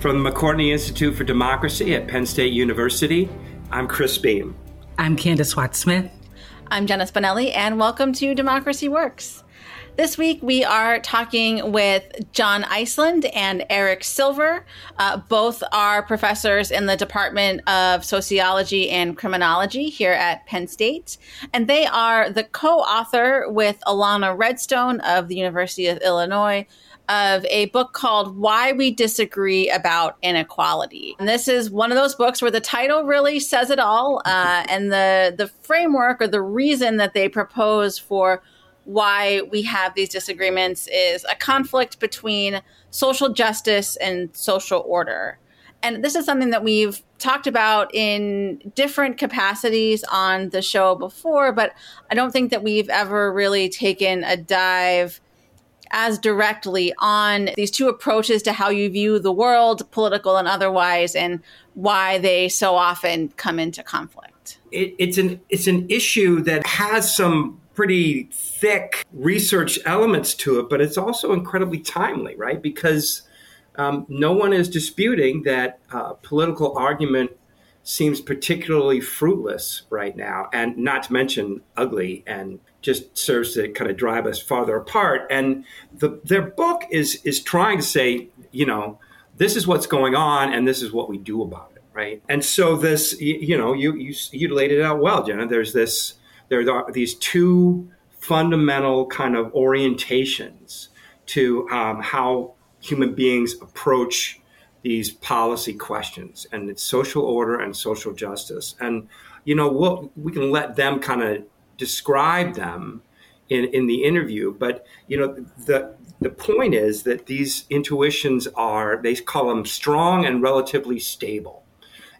From the McCourtney Institute for Democracy at Penn State University, I'm Chris Beem. I'm Candis Watts Smith. I'm Jenna Spinelli, and welcome to Democracy Works. This week, we are talking with John Iceland and Eric Silver. Uh, both are professors in the Department of Sociology and Criminology here at Penn State. And they are the co author with Ilana Redstone of the University of Illinois of a book called Why We Disagree About Inequality. And this is one of those books where the title really says it all, uh, and the, the framework or the reason that they propose for why we have these disagreements is a conflict between social justice and social order. And this is something that we've talked about in different capacities on the show before, but I don't think that we've ever really taken a dive as directly on these two approaches to how you view the world, political and otherwise, and why they so often come into conflict. It, it's an it's an issue that has some pretty thick research elements to it, but it's also incredibly timely, right? Because um, no one is disputing that uh, political argument seems particularly fruitless right now, and not to mention ugly and just serves to kind of drive us farther apart. And the, their book is is trying to say, you know, this is what's going on, and this is what we do about it, right? And so this, you, you know, you, you you laid it out well, Jenna. There's this, there are these two fundamental kind of orientations to um, how human beings approach these policy questions, and it's social order and social justice. And you know, we'll, we can let them kind of describe them in, in the interview. But you know, the the point is that these intuitions are they call them strong and relatively stable,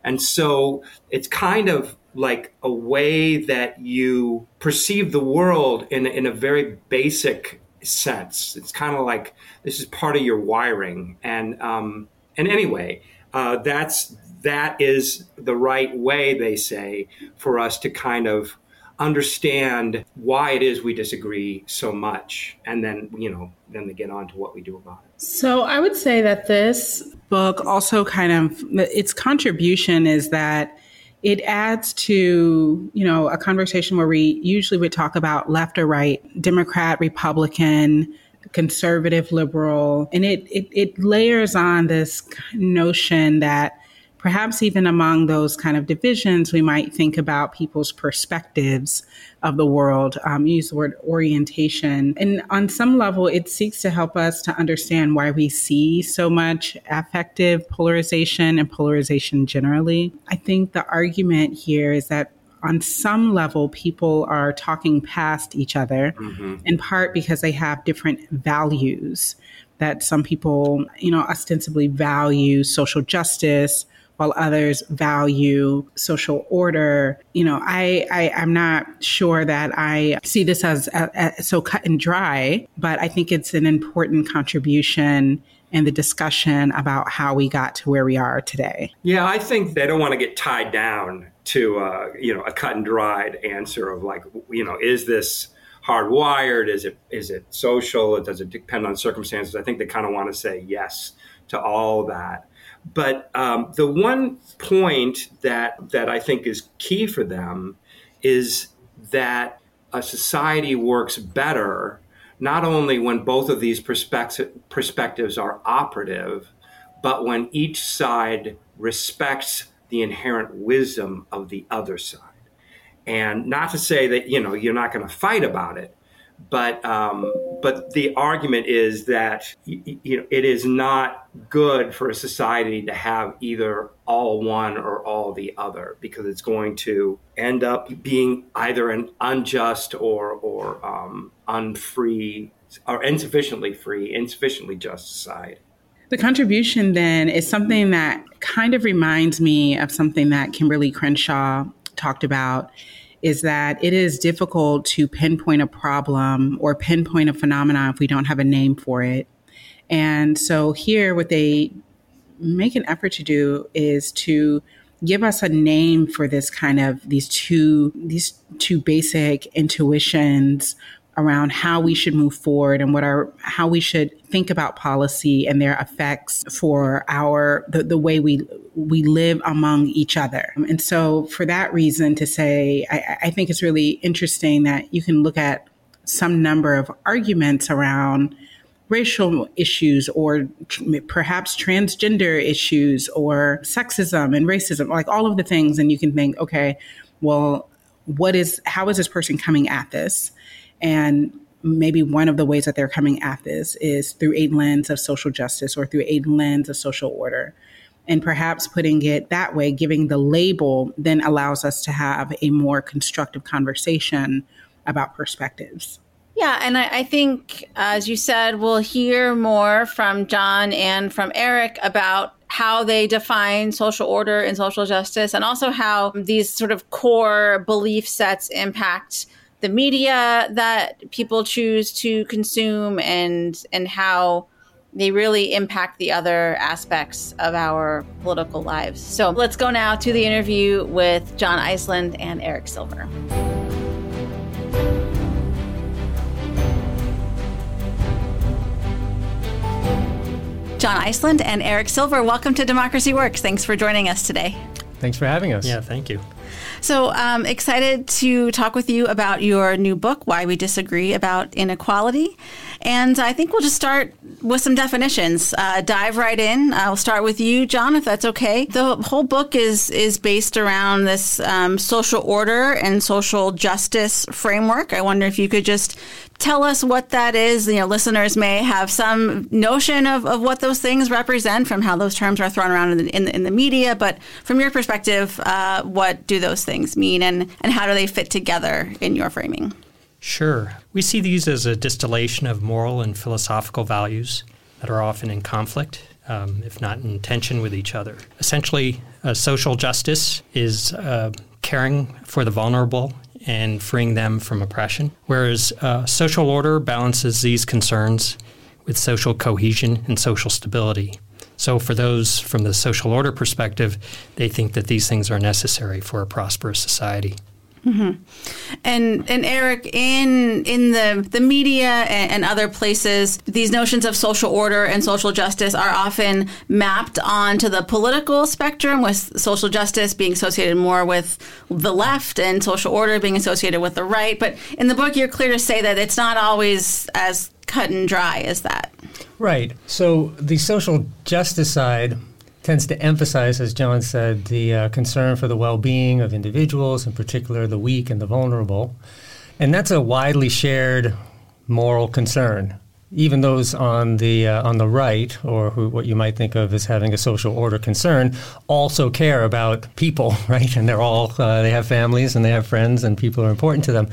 and so it's kind of like a way that you perceive the world in in a very basic sense. It's kind of like this is part of your wiring, and um, and anyway, uh, that's that is the right way they say for us to kind of understand why it is we disagree so much. And then you know then they get on to what we do about it. So i would say that this book also kind of its contribution is that it adds to you know a conversation where we usually would talk about left or right democrat republican conservative liberal and it it, it layers on this notion that perhaps even among those kind of divisions, we might think about people's perspectives of the world, um, use the word orientation. And on some level, it seeks to help us to understand why we see so much affective polarization and polarization generally. I think the argument here is that on some level, people are talking past each other, mm-hmm. in part because they have different values that some people, you know, ostensibly value social justice while others value social order. You know, I, I am not sure that I see this as so cut and dry, but I think it's an important contribution in the discussion about how we got to where we are today. Yeah, I think they don't want to get tied down to uh, you know a cut and dried answer of like you know is this hardwired? Is it is it social? Does it depend on circumstances? I think they kind of want to say yes to all that. But um, the one point that that I think is key for them is that a society works better not only when both of these perspectives are operative, but when each side respects the inherent wisdom of the other side. And not to say that you know you're not going to fight about it, but um, but the argument is that you know it is not good for a society to have either all one or all the other because it's going to end up being either an unjust or or um, unfree or insufficiently free, insufficiently just society. The contribution then is something that kind of reminds me of something that Kimberly Crenshaw talked about is that it is difficult to pinpoint a problem or pinpoint a phenomenon if we don't have a name for it. And so here, what they make an effort to do is to give us a name for this kind of these two these two basic intuitions around how we should move forward and what our how we should think about policy and their effects for our the, the way we we live among each other. And so for that reason to say I, I think it's really interesting that you can look at some number of arguments around racial issues or perhaps transgender issues or sexism and racism, like all of the things. And you can think, okay, well, what is, how is this person coming at this? And maybe one of the ways that they're coming at this is through a lens of social justice or through a lens of social order. And perhaps putting it that way, giving the label, then allows us to have a more constructive conversation about perspectives. Yeah, and I, I, think, as you said, we'll hear more from John and from Eric about how they define social order and social justice, and also how these sort of core belief sets impact the media that people choose to consume, and and how they really impact the other aspects of our political lives. So let's go now to the interview with John Iceland and Eric Silver. John Iceland and Eric Silver, welcome to Democracy Works. Thanks for joining us today. Thanks for having us. Yeah, thank you. So, um, excited to talk with you about your new book, Why We Disagree About Inequality. And I think we'll just start with some definitions. Uh, dive right in. I'll start with you, John, if that's okay. The whole book is is based around this um, social order and social justice framework. I wonder if you could just tell us what that is. You know, listeners may have some notion of, of what those things represent from how those terms are thrown around in the, in the, in the media. But from your perspective, uh, what do those things mean and, and how do they fit together in your framing? Sure. We see these as a distillation of moral and philosophical values that are often in conflict, um, if not in tension with each other. Essentially, uh, social justice is uh, caring for the vulnerable and freeing them from oppression, whereas uh, social order balances these concerns with social cohesion and social stability. So, for those from the social order perspective, they think that these things are necessary for a prosperous society. Mm-hmm. And and Eric, in in the the media and, and, other places, these notions of social order and social justice are often mapped onto the political spectrum, with social justice being associated more with the left and social order being associated with the right. But in the book, you're clear to say that it's not always as cut and dry as that. Right. So the social justice side tends to emphasize, as John said, the uh, concern for the well being of individuals, in particular the weak and the vulnerable. And that's a widely shared moral concern. Even those on the uh, on the right, or who, what you might think of as having a social order concern, also care about people, right? And they're all uh, they have families and they have friends, and people are important to them.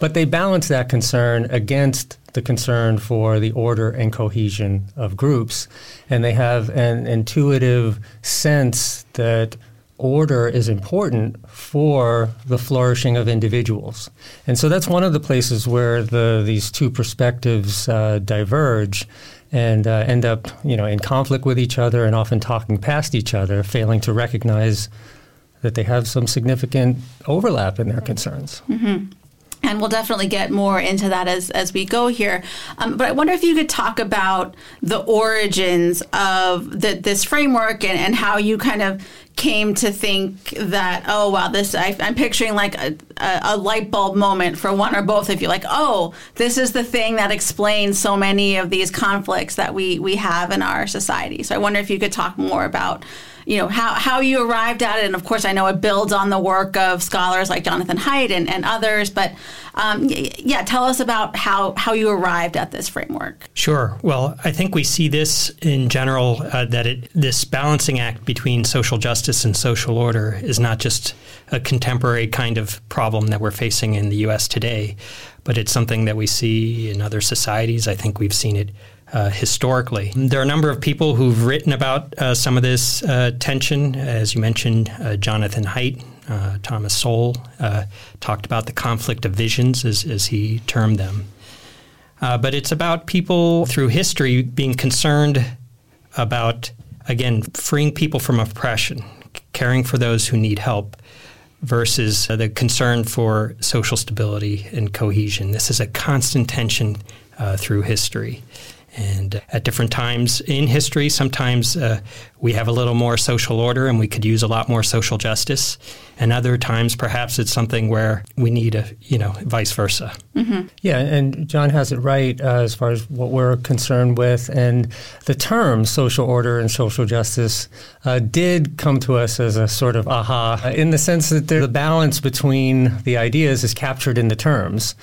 But they balance that concern against the concern for the order and cohesion of groups. And they have an intuitive sense that order is important for the flourishing of individuals. And so that's one of the places where the, these two perspectives uh, diverge and uh, end up you know, in conflict with each other and often talking past each other, failing to recognize that they have some significant overlap in their concerns. Mm-hmm and we'll definitely get more into that as, as we go here. Um, but I wonder if you could talk about the origins of the, this framework and, and how you kind of came to think that, oh, wow, this, I, am picturing like a, a, a, light bulb moment for one or both of you. Like, oh, this is the thing that explains so many of these conflicts that we, we have in our society. So I wonder if you could talk more about you know how, how you arrived at it. And of course i know it builds on the work of scholars like jonathan haidt and, and others. But um, yeah tell us about how, how you arrived at this framework. Sure. Well i think we see this in general uh, that it, this balancing act between social justice and social order is not just a contemporary kind of problem that we're facing in the us today but it's something that we see in other societies. I think we've seen it uh, historically. There are a number of people who've written about uh, some of this uh, tension. As you mentioned, uh, Jonathan Haidt, uh, Thomas Sowell uh, talked about the conflict of visions, as, as he termed them. but it's about people through history being concerned about, again, freeing people from oppression, caring for those who need help, versus the concern for social stability and cohesion. This is a constant tension through history. And at different times in history, sometimes uh, we have a little more social order and we could use a lot more social justice. And other times, perhaps it's something where we need a, you know, vice versa. Mm-hmm. Yeah, and John has it right uh, as far as what we're concerned with. And the term social order and social justice uh, did come to us as a sort of aha, in the sense that the balance between the ideas is captured in the terms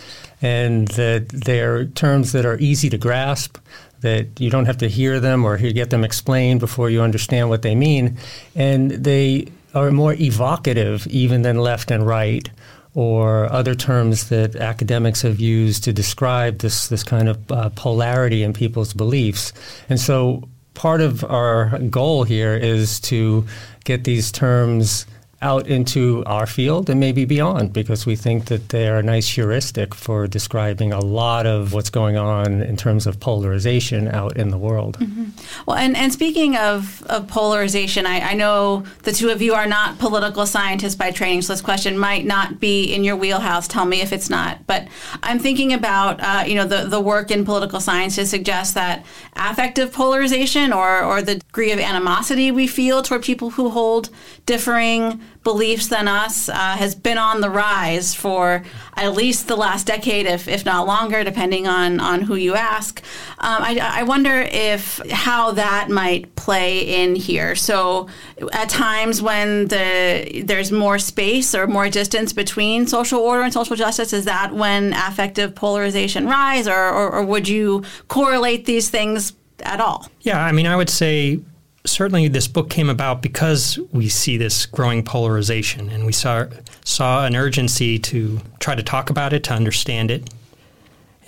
and that they're terms that are easy to grasp, that you don't have to hear them or get them explained before you understand what they mean, and they are more evocative even than left and right or other terms that academics have used to describe this this kind of uh, polarity in people's beliefs. And so part of our goal here is to get these terms out into our field and maybe beyond because we think that they are a nice heuristic for describing a lot of what's going on in terms of polarization out in the world. Mm-hmm. Well, and, and speaking of, of polarization, I, I know the two of you are not political scientists by training, so this question might not be in your wheelhouse. Tell me if it's not. But I'm thinking about, uh, you know, the, the work in political science to suggest that affective polarization or, or the degree of animosity we feel toward people who hold differing beliefs than us uh, has been on the rise for at least the last decade, if, if not longer, depending on, on who you ask. Um, I, I wonder if how that might play in here. So, at times when the there's more space or more distance between social order and social justice, is that when affective polarization rise, or, or, or would you correlate these things at all? Yeah, I mean, I would say certainly this book came about because we see this growing polarization and we saw saw an urgency to try to talk about it to understand it.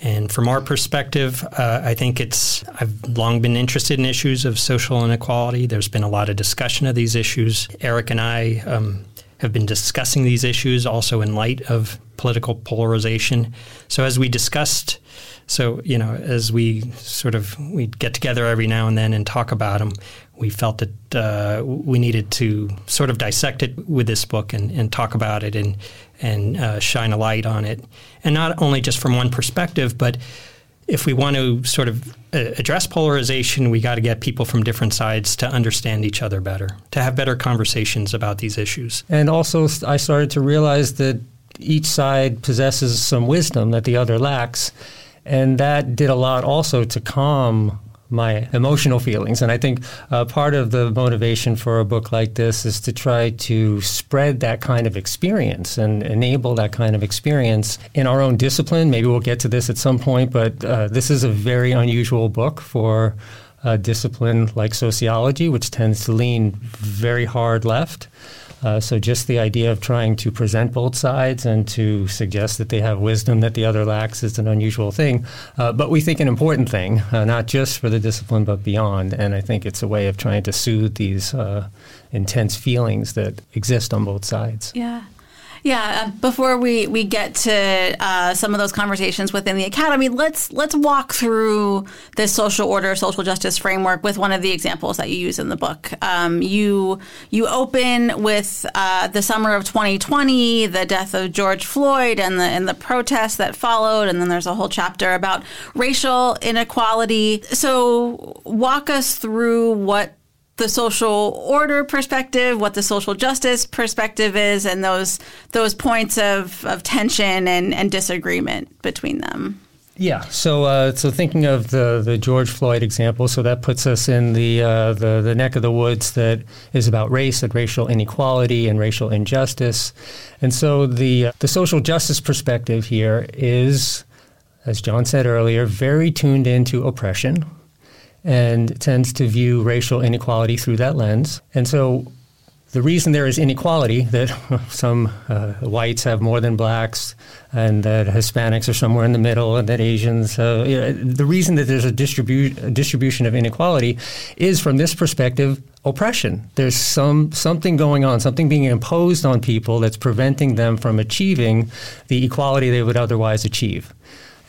And from our perspective uh, i think it's i've long been interested in issues of social inequality. There's been a lot of discussion of these issues. Eric and i um, have been discussing these issues also in light of political polarization. So as we discussed so you know as we sort of we get together every now and then and talk about them we felt that uh, we needed to sort of dissect it with this book and, and talk about it and and uh, shine a light on it, and not only just from one perspective, but if we want to sort of uh, address polarization, we got to get people from different sides to understand each other better, to have better conversations about these issues. And also, I started to realize that each side possesses some wisdom that the other lacks. And that did a lot also to calm my emotional feelings. And I think uh, part of the motivation for a book like this is to try to spread that kind of experience and enable that kind of experience in our own discipline. Maybe we'll get to this at some point, but uh, this is a very unusual book for a discipline like sociology, which tends to lean very hard left. Uh, so just the idea of trying to present both sides and to suggest that they have wisdom that the other lacks is an unusual thing, uh, but we think an important thing, uh, not just for the discipline but beyond. And I think it's a way of trying to soothe these uh, intense feelings that exist on both sides. Yeah. Yeah, uh, before we, we get to uh, some of those conversations within the academy, let's let's walk through this social order, social justice framework with one of the examples that you use in the book. Um, you you open with uh, the summer of 2020, the death of George Floyd, and the and the protests that followed, and then there's a whole chapter about racial inequality. So walk us through what the social order perspective, what the social justice perspective is, and those those points of, of tension and, and disagreement between them. Yeah. So, uh, so thinking of the, the George Floyd example, so that puts us in the, uh, the the neck of the woods that is about race and racial inequality and racial injustice, and so the uh, the social justice perspective here is, as John said earlier, very tuned into oppression, and tends to view racial inequality through that lens. And so the reason there is inequality, that some uh, whites have more than blacks, and that Hispanics are somewhere in the middle, and that Asians, uh, you know, the reason that there's a, distribu- a distribution of inequality is from this perspective oppression. There's some something going on, something being imposed on people that's preventing them from achieving the equality they would otherwise achieve.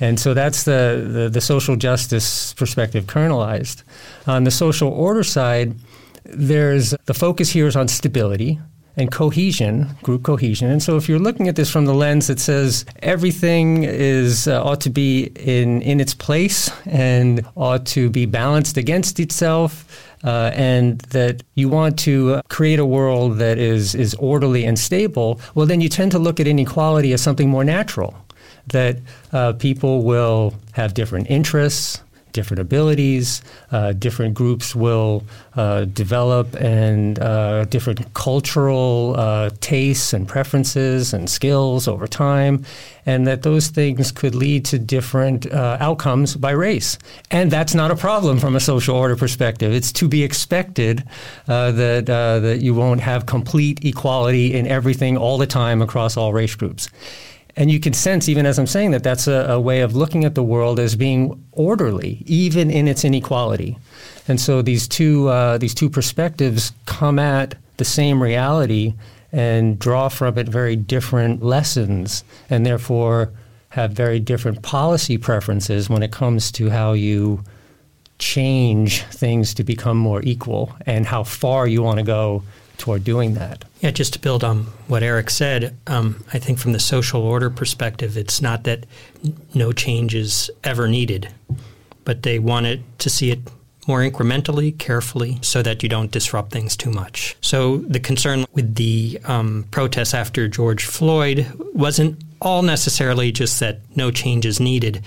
And so that's the, the, the, social justice perspective kernelized. On the social order side, there's the focus here is on stability. and cohesion, group cohesion. And so, if you're looking at this from the lens that says everything is uh, ought to be in in its place and ought to be balanced against itself, uh, and that you want to create a world that is is orderly and stable, well, then you tend to look at inequality as something more natural. That uh, people will have different interests, different abilities. Uh, different groups will uh, develop and uh, different cultural uh, tastes and preferences and skills over time, and that those things could lead to different uh, outcomes by race. And that's not a problem from a social order perspective. It's to be expected uh, that that you won't have complete equality in everything all the time across all race groups. And you can sense, even as I'm saying that, that's a, a, way of looking at the world as being orderly, even in its inequality. And so these two uh, these two perspectives come at the same reality and draw from it very different lessons, and therefore have very different policy preferences when it comes to how you change things to become more equal and how far you want to go toward doing that. Yeah, just to build on what Eric said, um, I think from the social order perspective, it's not that no change is ever needed, but they wanted to see it more incrementally, carefully, so that you don't disrupt things too much. So the concern with the um, protests after George Floyd wasn't all necessarily just that no change is needed,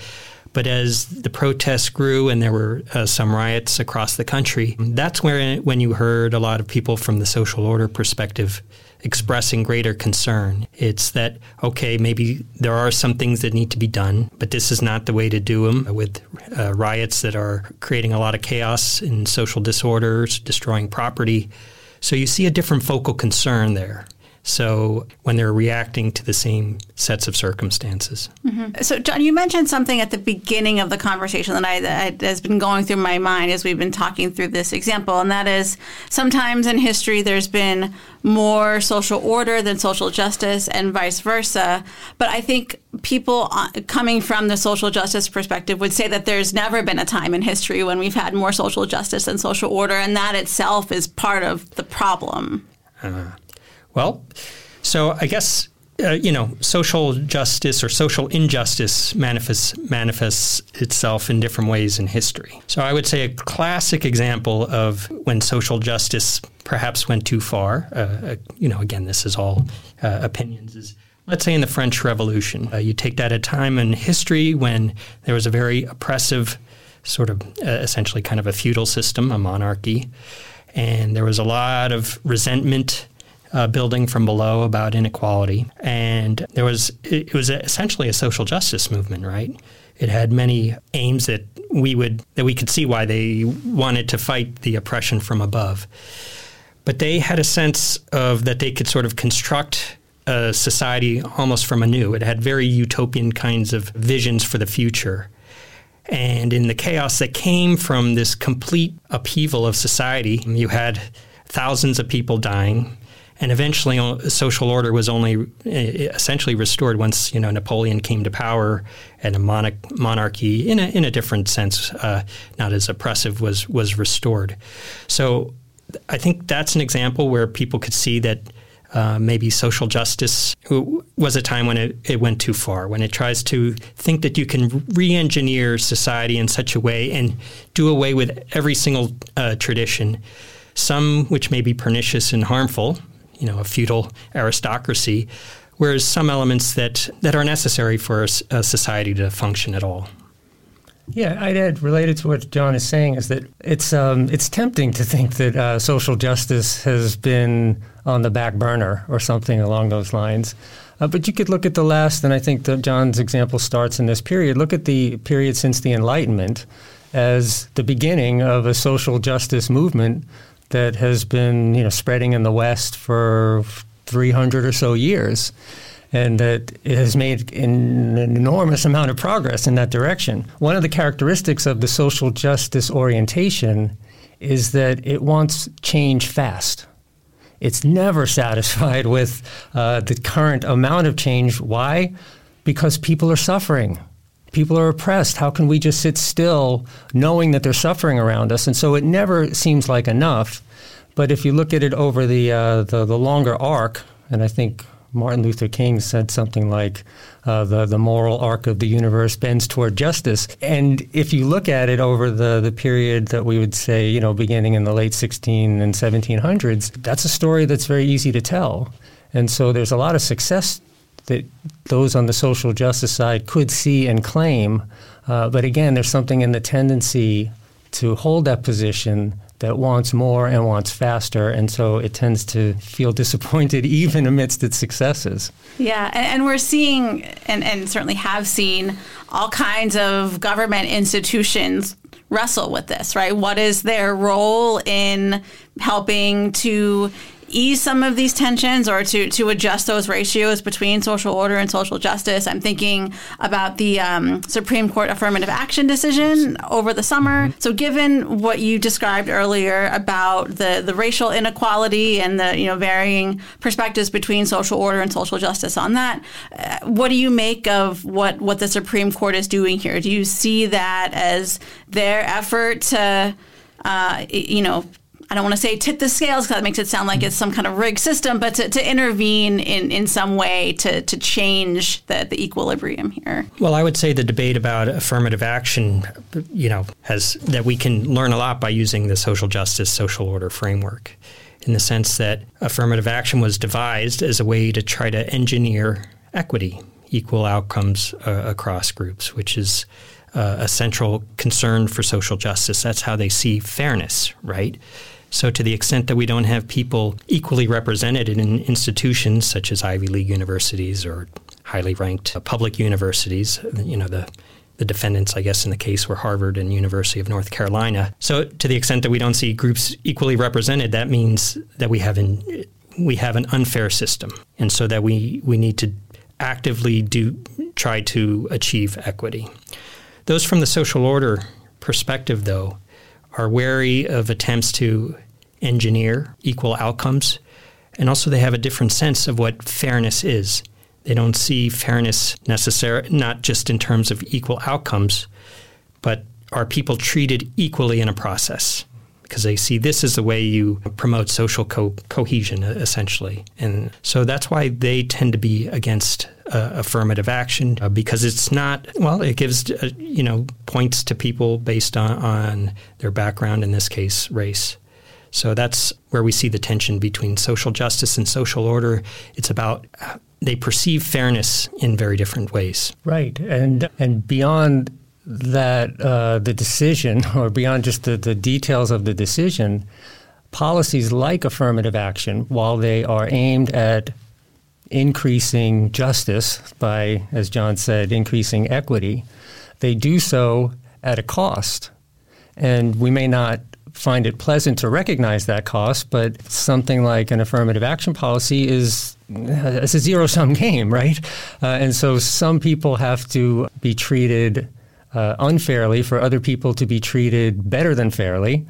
but as the protests grew and there were uh, some riots across the country, that's where when you heard a lot of people from the social order perspective expressing greater concern. It's that, okay, maybe there are some things that need to be done, but this is not the way to do them with uh, riots that are creating a lot of chaos and social disorders, destroying property. So you see a different focal concern there. So when they're reacting to the same sets of circumstances. Mm-hmm. So, John, you mentioned something at the beginning of the conversation that, I, that has been going through my mind as we've been talking through this example, and that is sometimes in history there's been more social order than social justice, and vice versa. But I think people uh, coming from the social justice perspective would say that there's never been a time in history when we've had more social justice than social order, and that itself is part of the problem. Uh, well, so I guess uh, you know, social justice or social injustice manifests manifests itself in different ways in history. So I would say a classic example of when social justice perhaps went too far. Uh, uh, you know, again, this is all uh, opinions. Is let's say in the French Revolution, uh, you take that at a time in history when there was a very oppressive, sort of uh, essentially kind of a feudal system, a monarchy, and there was a lot of resentment uh, building from below about inequality. And there was, it was essentially a social justice movement, right? It had many aims that we would, that we could see why they wanted to fight the oppression from above. But they had a sense of that they could sort of construct a society almost from anew. It had very utopian kinds of visions for the future. And in the chaos that came from this complete upheaval of society, you had thousands of people dying and eventually social order was only essentially restored once you know Napoleon came to power and a monarch- monarchy in a in a different sense uh, not as oppressive was was restored. So I think that's an example where people could see that uh, maybe social justice was a time when it, it went too far, when it tries to think that you can re engineer society in such a way and do away with every single uh, tradition, some which may be pernicious and harmful, you know a feudal aristocracy, whereas some elements that that are necessary for a, a society to function at all. Yeah, I'd add related to what John is saying is that it's um, it's tempting to think that uh, social justice has been on the back burner or something along those lines. Uh, but you could look at the last, and I think that John's example starts in this period. Look at the period since the Enlightenment as the beginning of a social justice movement that has been you know spreading in the West for 300 or so years, and that it has made an enormous amount of progress in that direction. One of the characteristics of the social justice orientation is that it wants change fast. It's never satisfied with uh, the current amount of change. Why? Because people are suffering people are oppressed. How can we just sit still knowing that they're suffering around us? And so it never seems like enough But if you look at it over the, uh, the, the longer arc, and I think Martin Luther King said something like, uh, the, the moral arc of the universe bends toward justice. And if you look at it over the, the period that we would say, you know, beginning in the late 16 and 1700s, that's a story that's very easy to tell. And so there's a lot of success that those on the social justice side could see and claim. Uh, but again, there's something in the tendency to hold that position that wants more and wants faster, and so it tends to feel disappointed even amidst its successes. Yeah, and, and we're seeing, and, and certainly have seen, all kinds of government institutions wrestle with this, right? What is their role in helping to ease some of these tensions or to, to adjust those ratios between social order and social justice. I'm thinking about the um, Supreme Court affirmative action decision over the summer. Mm-hmm. So, given what you described earlier about the, the racial inequality and the you know varying perspectives between social order and social justice on that, uh, what do you make of what, what the Supreme Court is doing here? Do you see that as their effort to, uh, you know, I don't want to say tip the scales because that makes it sound like it's some kind of rigged system, but to, to intervene in, in some way to, to change the, the equilibrium here. Well, I would say the debate about affirmative action, you know, has that we can learn a lot by using the social justice, social order framework in the sense that affirmative action was devised as a way to try to engineer equity, equal outcomes uh, across groups, which is uh, a central concern for social justice. That's how they see fairness, right? So, to the extent that we don't have people equally represented in institutions such as Ivy League universities or highly ranked uh, public universities, you know, the the defendants, I guess, in the case were Harvard and University of North Carolina. So, to the extent that we don't see groups equally represented, that means that we have an we have an unfair system, and so that we we need to actively do try to achieve equity. Those from the social order perspective, though, are wary of attempts to engineer equal outcomes. And also, they have a different sense of what fairness is. They don't see fairness necessary, not just in terms of equal outcomes, but are people treated equally in a process? Because they see this as the way you promote social co- cohesion, essentially. And so that's why they tend to be against uh, affirmative action uh, because it's not well it gives uh, you know points to people based on, on their background in this case race. So that's where we see the tension between social justice and social order. It's about uh, they perceive fairness in very different ways. Right. And and beyond that uh, the decision or beyond just the, the details of the decision policies like affirmative action while they are aimed at increasing justice by, as John said, increasing equity, they do so at a cost. And we may not find it pleasant to recognize that cost, but something like an affirmative action policy is it's a zero sum game, right? Uh, and so some people have to be treated uh, unfairly for other people to be treated better than fairly.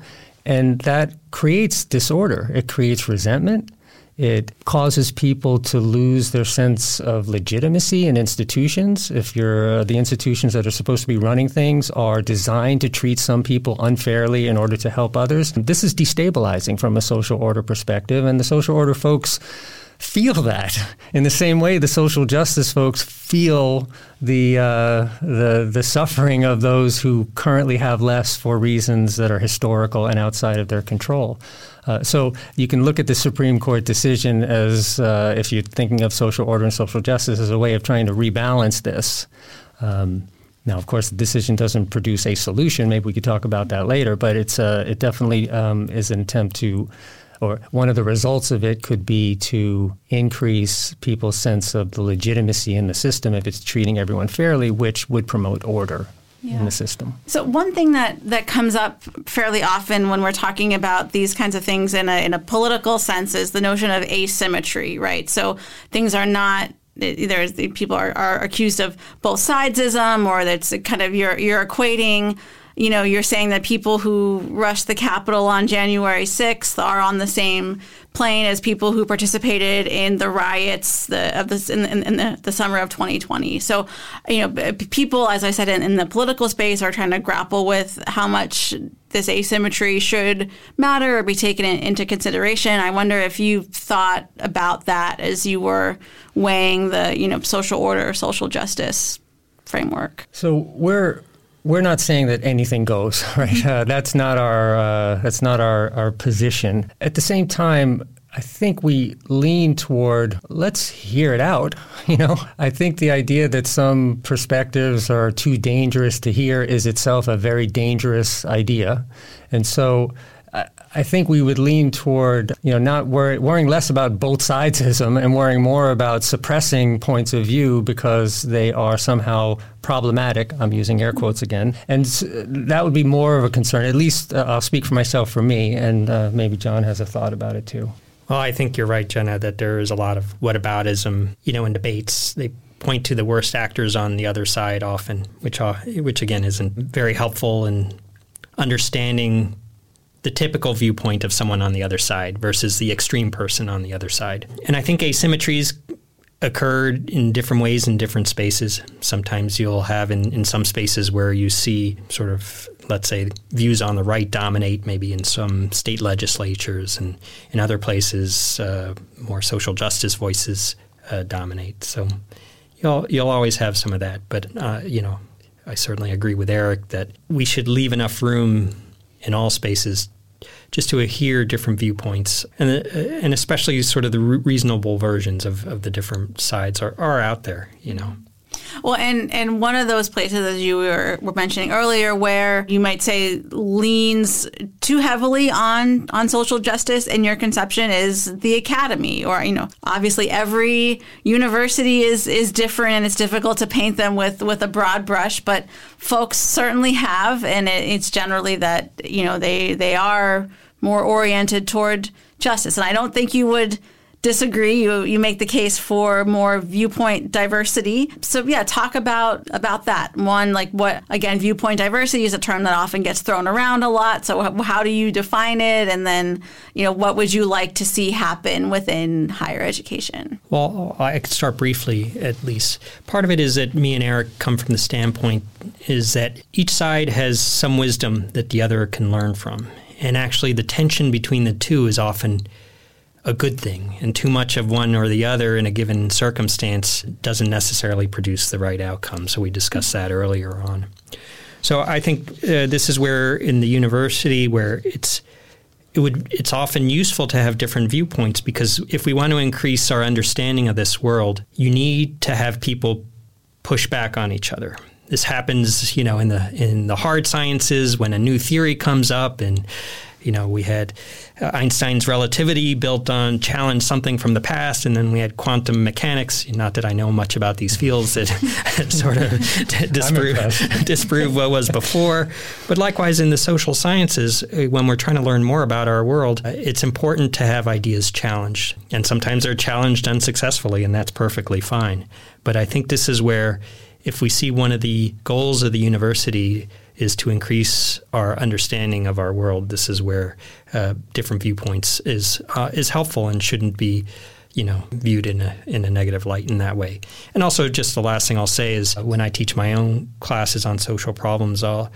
And that creates disorder. It creates resentment. It causes people to lose their sense of legitimacy in institutions. If you're uh, the institutions that are supposed to be running things are designed to treat some people unfairly in order to help others, this is destabilizing from a social order perspective. And the social order folks feel that in the same way the social justice folks feel the uh, the the suffering of those who currently have less for reasons that are historical and outside of their control. Uh, so you can look at the Supreme Court decision as, uh, if you're thinking of social order and social justice, as a way of trying to rebalance this. Um, now, of course, the decision doesn't produce a solution. Maybe we could talk about that later. But it's uh, it definitely um, is an attempt to or one of the results of it could be to increase people's sense of the legitimacy in the system if it's treating everyone fairly, which would promote order. Yeah. in the system. So one thing that, that comes up fairly often when we're talking about these kinds of things in a, in a political sense is the notion of asymmetry, right? So things are not there's people are, are accused of both sidesism or that's kind of you're you're equating you know, you're saying that people who rushed the Capitol on January 6th are on the same plane as people who participated in the riots the, of this in, in, in the, the, summer of 2020. So, you know, people, as I said, in, in the political space are trying to grapple with how much this asymmetry should matter or be taken into consideration. I wonder if you thought about that as you were weighing the, you know, social order, social justice framework. So we're we're not saying that anything goes, right? Uh, that's not our uh, that's not our, our position. At the same time, I think we lean toward let's hear it out. You know, I think the idea that some perspectives are too dangerous to hear is itself a very dangerous idea, and so I think we would lean toward, you know, not worry, worrying less about both sidesism and worrying more about suppressing points of view because they are somehow problematic. I'm using air quotes again. And that would be more of a concern. At least uh, I'll speak for myself, for me, and uh, maybe John has a thought about it too. Well, I think you're right, Jenna, that there is a lot of whataboutism, you know, in debates. They point to the worst actors on the other side often, which, which again isn't very helpful in understanding the typical viewpoint of someone on the other side versus the extreme person on the other side. And I think asymmetries occurred in different ways in different spaces. Sometimes you'll have in, in some spaces where you see sort of, let's say, views on the right dominate, maybe in some state legislatures, and in other places, uh, more social justice voices uh, dominate. So you'll you'll always have some of that. But uh, you know, I certainly agree with Eric that we should leave enough room in all spaces just to hear different viewpoints, and uh, and especially sort of the reasonable versions of, of the different sides are, are out there, you know. Well, and and one of those places, as you were, were mentioning earlier, where you might say leans too heavily on on social justice in your conception is the academy, or you know, obviously every university is is different, and it's difficult to paint them with with a broad brush. But folks certainly have, and it, it's generally that you know they they are more oriented toward justice, and I don't think you would disagree. You you make the case for more viewpoint diversity. So yeah, talk about about that. One like what again viewpoint diversity is a term that often gets thrown around a lot. So how do you define it and then, you know, what would you like to see happen within higher education? Well, I could start briefly at least. Part of it is that me and Eric come from the standpoint is that each side has some wisdom that the other can learn from. And actually the tension between the two is often a good thing, and too much of one or the other in a given circumstance doesn't necessarily produce the right outcome. So we discussed that earlier on. So I think uh, this is where in the university where it's it would it's often useful to have different viewpoints because if we want to increase our understanding of this world, you need to have people push back on each other. This happens, you know, in the in the hard sciences when a new theory comes up and you know, we had uh, Einstein's relativity built on challenge something from the past, and then we had quantum mechanics. Not that I know much about these fields that sort of disprove, disprove what was before. But likewise, in the social sciences, uh, when we're trying to learn more about our world, uh, it's important to have ideas challenged. And sometimes they're challenged unsuccessfully, and that's perfectly fine. But I think this is where, if we see one of the goals of the university, is to increase our understanding of our world. This is where uh, different viewpoints is uh, is helpful and shouldn't be, you know, viewed in a in a negative light in that way. And also, just the last thing I'll say is when I teach my own classes on social problems, I'll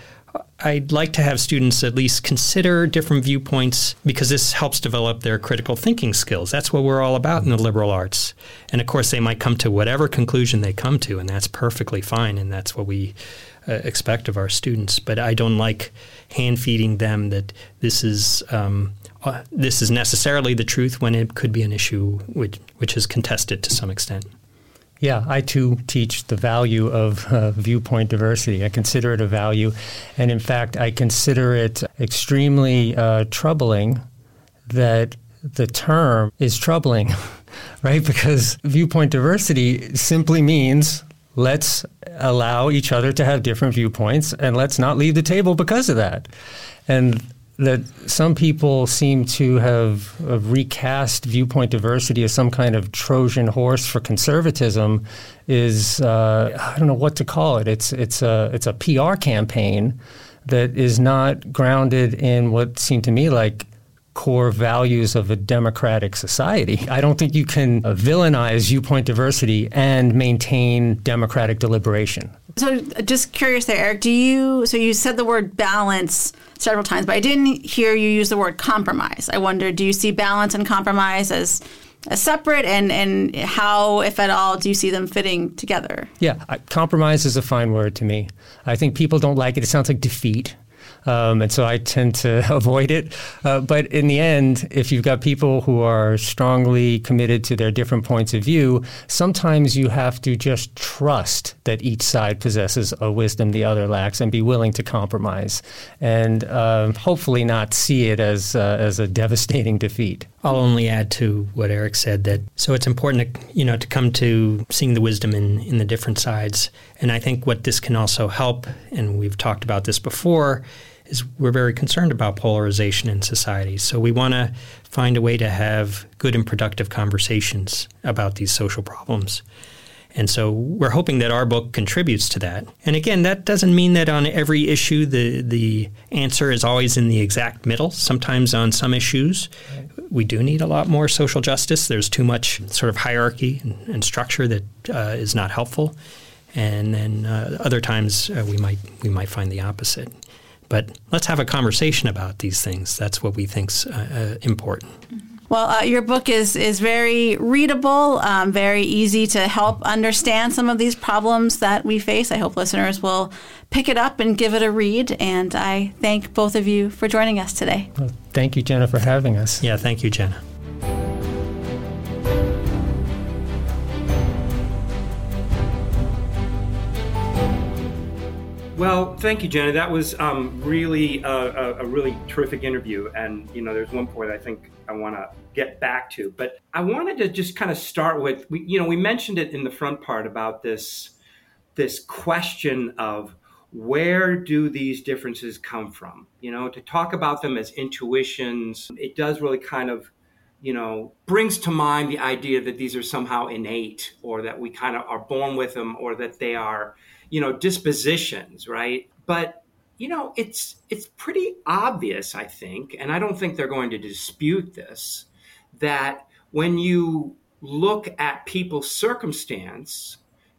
I'd like to have students at least consider different viewpoints because this helps develop their critical thinking skills. That's what we're all about in the liberal arts. And of course, they might come to whatever conclusion they come to, and that's perfectly fine. And that's what we uh, expect of our students. But I don't like hand feeding them that this is um, uh, this is necessarily the truth when it could be an issue which which is contested to some extent. Yeah, I too teach the value of uh, viewpoint diversity. I consider it a value, and in fact, I consider it extremely uh, troubling that the term is troubling, right? Because viewpoint diversity simply means let's allow each other to have different viewpoints and let's not leave the table because of that. And that some people seem to have, recast viewpoint diversity as some kind of Trojan horse for conservatism is uh, I don't know what to call it. It's it's a it's a PR campaign that is not grounded in what seemed to me like core values of a democratic society. I don't think you can uh, villainize viewpoint diversity and maintain democratic deliberation. So, just curious there, Eric, do you, so you said the word balance several times, but I didn't hear you use the word compromise. I wonder, do you see balance and compromise as, as separate and, and how, if at all, do you see them fitting together? Yeah, compromise is a fine word to me. I think people don't like it. It sounds like defeat. Um, and so I tend to avoid it. Uh, but in the end, if you've got people who are strongly committed to their different points of view, sometimes you have to just trust that each side possesses a wisdom the other lacks and be willing to compromise and uh, hopefully not see it as, uh, as a devastating defeat. I'll only add to what Eric said that so it's important to you know to come to seeing the wisdom in in the different sides and I think what this can also help and we've talked about this before is we're very concerned about polarization in society. So we want to find a way to have good and productive conversations about these social problems. And so we're hoping that our book contributes to that. And again, that doesn't mean that on every issue the the answer is always in the exact middle. Sometimes on some issues we do need a lot more social justice. There's too much sort of hierarchy and, and structure that uh, is not helpful. And then uh, other times uh, we might we might find the opposite. But let's have a conversation about these things. That's what we think's uh, uh, important. Well, uh, your book is is very readable, um, very easy to help understand some of these problems that we face. I hope listeners will pick it up and give it a read. And I thank both of you for joining us today. Well, thank you, Jenna, for having us. Yeah, thank you, Jenna. Well, thank you, Jenna. That was um, really a, a, really terrific interview. And, you know, there's one point I think I want to get back to. But I wanted to just kind of start with, we, you know, we mentioned it in the front part about this, this question of where do these differences come from? You know, to talk about them as intuitions, it does really kind of you know, brings to mind the idea that these are somehow innate or that we kind of are born with them or that they are you know dispositions right? But you know it's it's pretty obvious i think and i don't think they're going to dispute this that when you look at people's circumstance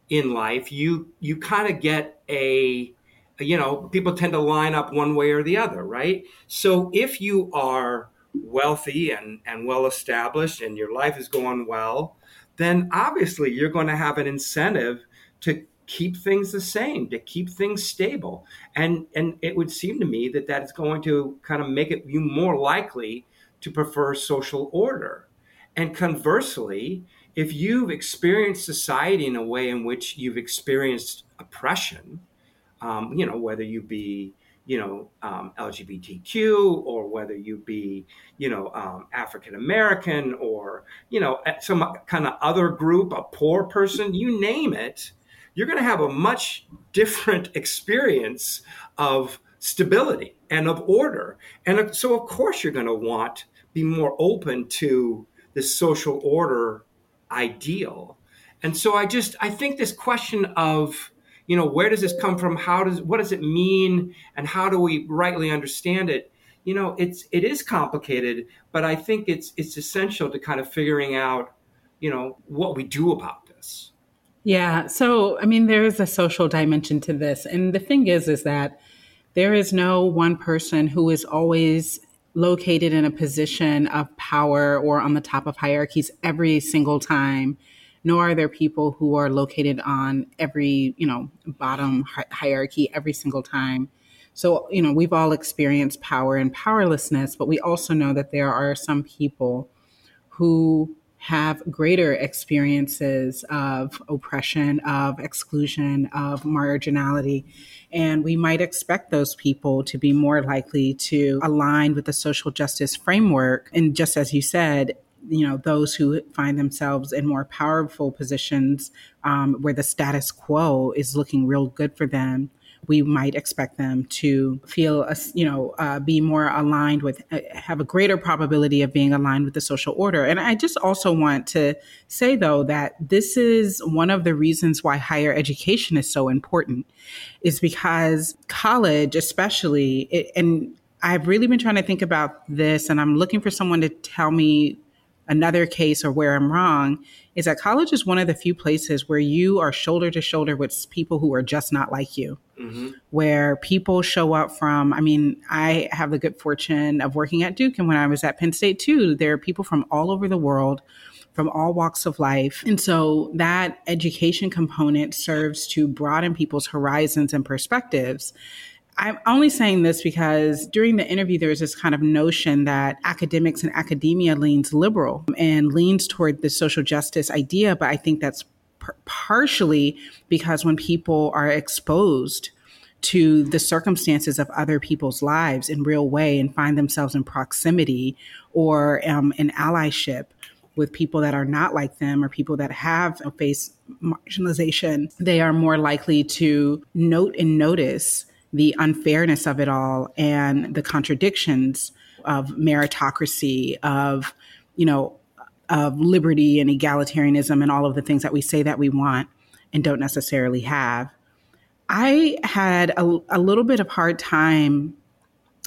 in life you you kind of get a you know people tend to line up one way or the other right? So if you are wealthy and and well established and your life is going well then obviously you're going to have an incentive to keep things the same, to keep things stable. And and it would seem to me that that is going to kind of make it you more likely to prefer social order. And conversely, if you've experienced society in a way in which you've experienced oppression, um, you know, whether you be you know um, LGBTQ or whether you be you know um, African American or you know some kind of other group, a poor person, you name it you're going to have a much different experience of stability and of order. And so, of course, you're going to want be more open to this social order ideal. And so, I just I think this question of you know where does this come from? How does what does it mean? And how do we rightly understand it? You know, it's it is complicated, but I think it's it's essential to kind of figuring out you know what we do about this. Yeah. So, I mean, there is a social dimension to this. And the thing is, is that there is no one person who is always located in a position of power or on the top of hierarchies every single time nor are there people who are located on every you know bottom hi- hierarchy every single time so you know we've all experienced power and powerlessness but we also know that there are some people who have greater experiences of oppression, of exclusion, of marginality. And we might expect those people to be more likely to align with the social justice framework. And just as you said, you know, those who find themselves in more powerful positions um, where the status quo is looking real good for them we might expect them to feel, you know, uh, be more aligned with, uh, have a greater probability of being aligned with the social order. And I just also want to say, though, that this is one of the reasons why higher education is so important, is because college, especially, it, and I've really been trying to think about this, and I'm looking for someone to tell me another case or where I'm wrong is that college is one of the few places where you are shoulder to shoulder with people who are just not like you. Mm-hmm. Where people show up from, I mean, I have the good fortune of working at Duke, and when I was at Penn State too, there are people from all over the world from all walks of life. And so that education component serves to broaden people's horizons and perspectives. I'm only saying this because during the interview, there's this kind of notion that academics and academia leans liberal and leans toward the social justice idea. But I think that's par- partially because when people are exposed to the circumstances of other people's lives in real way and find themselves in proximity or um, in allyship with people that are not like them or people that have faced marginalization, they are more likely to note and notice the unfairness of it all and the contradictions of meritocracy, of, you know, of liberty and egalitarianism and all of the things that we say that we want and don't necessarily have. I had a, a little bit of hard time,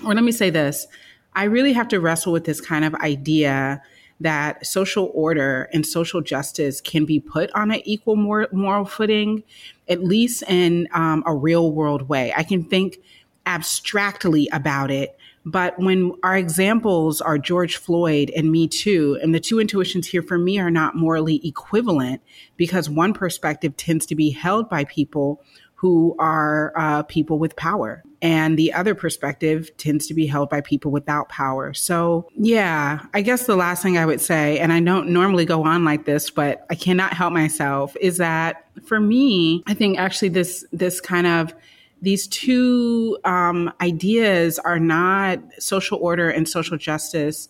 or let me say this I really have to wrestle with this kind of idea that social order and social justice can be put on an equal moral footing, at least in um, a real world way. I can think abstractly about it. But when our examples are George Floyd and Me Too, and the two intuitions here for me are not morally equivalent because one perspective tends to be held by people who are uh, people with power. And the other perspective tends to be held by people without power. So, yeah, I guess the last thing I would say, and I don't normally go on like this, but I cannot help myself, is that for me, I think actually this, this kind of these two um, ideas are not social order and social justice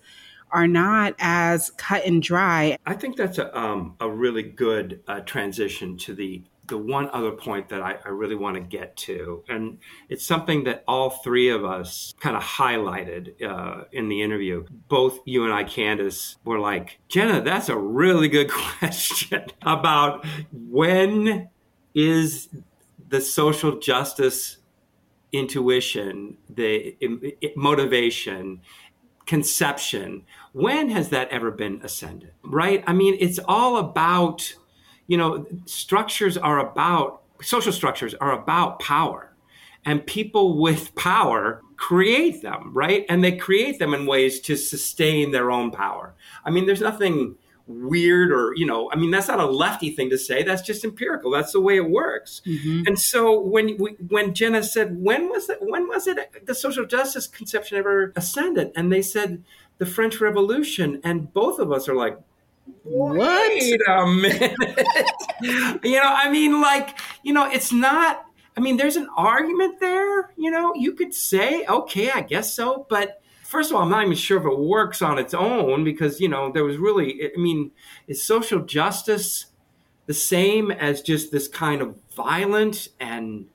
are not as cut and dry. I think that's a, um, a really good uh, transition to the the one other point that I, I really want to get to, and it's something that all three of us kind of highlighted uh, in the interview. Both you and I, Candis, were like, Jenna, that's a really good question about when is the social justice intuition, the motivation, conception, when has that ever been ascended? Right? I mean, it's all about you know, structures are about, social structures are about power. And people with power create them, right? And they create them in ways to sustain their own power. I mean, there's nothing weird or, you know, I mean, that's not a lefty thing to say. That's just empirical. That's the way it works. Mm-hmm. And so when we, when Jenna said, when was it, when was it the social justice conception ever ascended? And they said the French Revolution. And both of us are like, what? Wait a minute. you know, I mean, like, you know, it's not, I mean, there's an argument there. You know, you could say, okay, I guess so. But first of all, I'm not even sure if it works on its own because, you know, there was really, I mean, is social justice the same as just this kind of violent and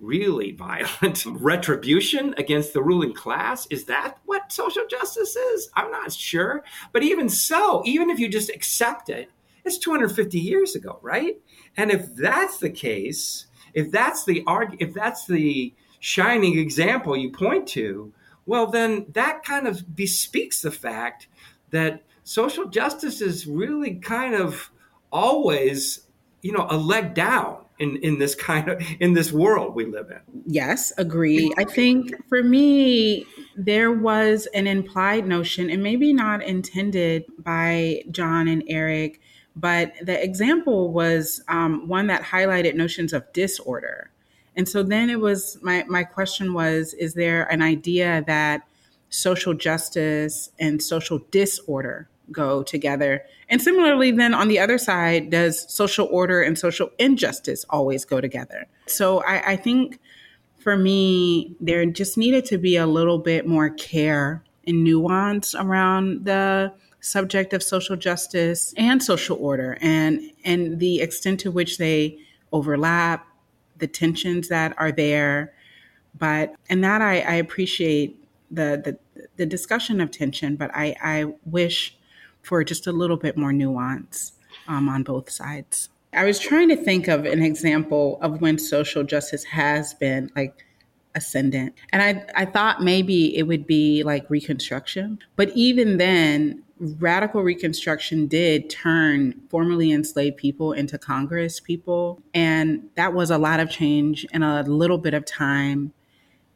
really violent retribution against the ruling class? Is that what social justice is? I'm not sure. But even so, even if you just accept it, it's 250 years ago, right? And if that's the case, if that's the arg- if that's the shining example you point to, well, then that kind of bespeaks the fact that social justice is really kind of always, you know, a leg down in in this kind of in this world we live in. Yes, agree. I think for me there was an implied notion and maybe not intended by John and Eric, but the example was um, one that highlighted notions of disorder. And so then it was my my question was is there an idea that social justice and social disorder go together? And similarly, then on the other side, does social order and social injustice always go together? So I, I think for me, there just needed to be a little bit more care and nuance around the subject of social justice and social order and and the extent to which they overlap the tensions that are there but and that i, I appreciate the, the the discussion of tension but i i wish for just a little bit more nuance um, on both sides. I was trying to think of an example of when social justice has been like ascendant. And I, I thought maybe it would be like Reconstruction. But even then, radical Reconstruction did turn formerly enslaved people into Congress people. And that was a lot of change in a little bit of time.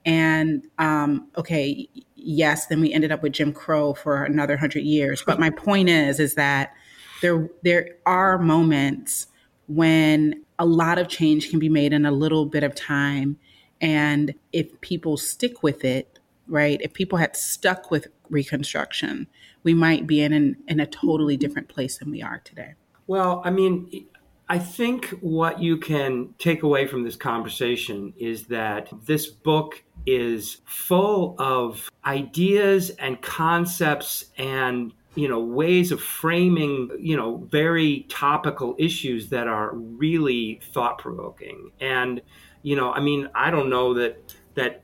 And um, okay, yes, then we ended up with Jim Crow for another hundred years. But my point is, is that there there are moments when a lot of change can be made in a little bit of time. And if people stick with it, right? If people had stuck with Reconstruction, we might be in, an, in a totally different place than we are today. Well, I mean, I think what you can take away from this conversation is that this book is full of ideas and concepts and you know ways of framing you know very topical issues that are really thought provoking and you know i mean i don't know that that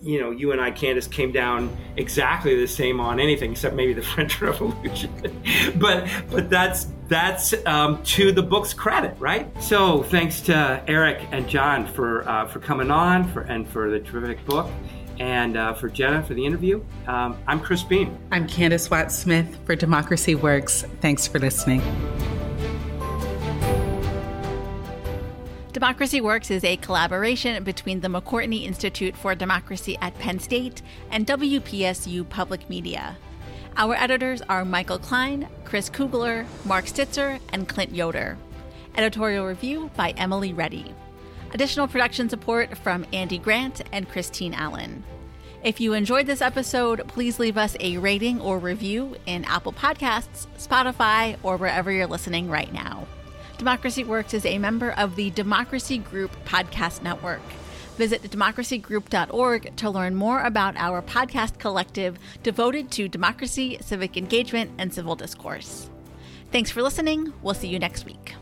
you know, you and I, Candis, came down exactly the same on anything except maybe the French Revolution. but but that's that's um, to the book's credit, right? So thanks to Eric and John for uh, for coming on for and for the terrific book. And uh, for Jenna for the interview, um, I'm Chris Beem. I'm Candis Watts Smith for Democracy Works. Thanks for listening. Democracy Works is a collaboration between the McCourtney Institute for Democracy at Penn State and WPSU Public Media. Our editors are Michael Klein, Chris Kugler, Mark Stitzer, and Clint Yoder. Editorial review by Emily Reddy. Additional production support from Andy Grant and Christine Allen. If you enjoyed this episode, please leave us a rating or review in Apple Podcasts, Spotify, or wherever you're listening right now. Democracy Works is a member of the Democracy Group Podcast Network. Visit democracygroup.org to learn more about our podcast collective devoted to democracy, civic engagement, and civil discourse. Thanks for listening. We'll see you next week.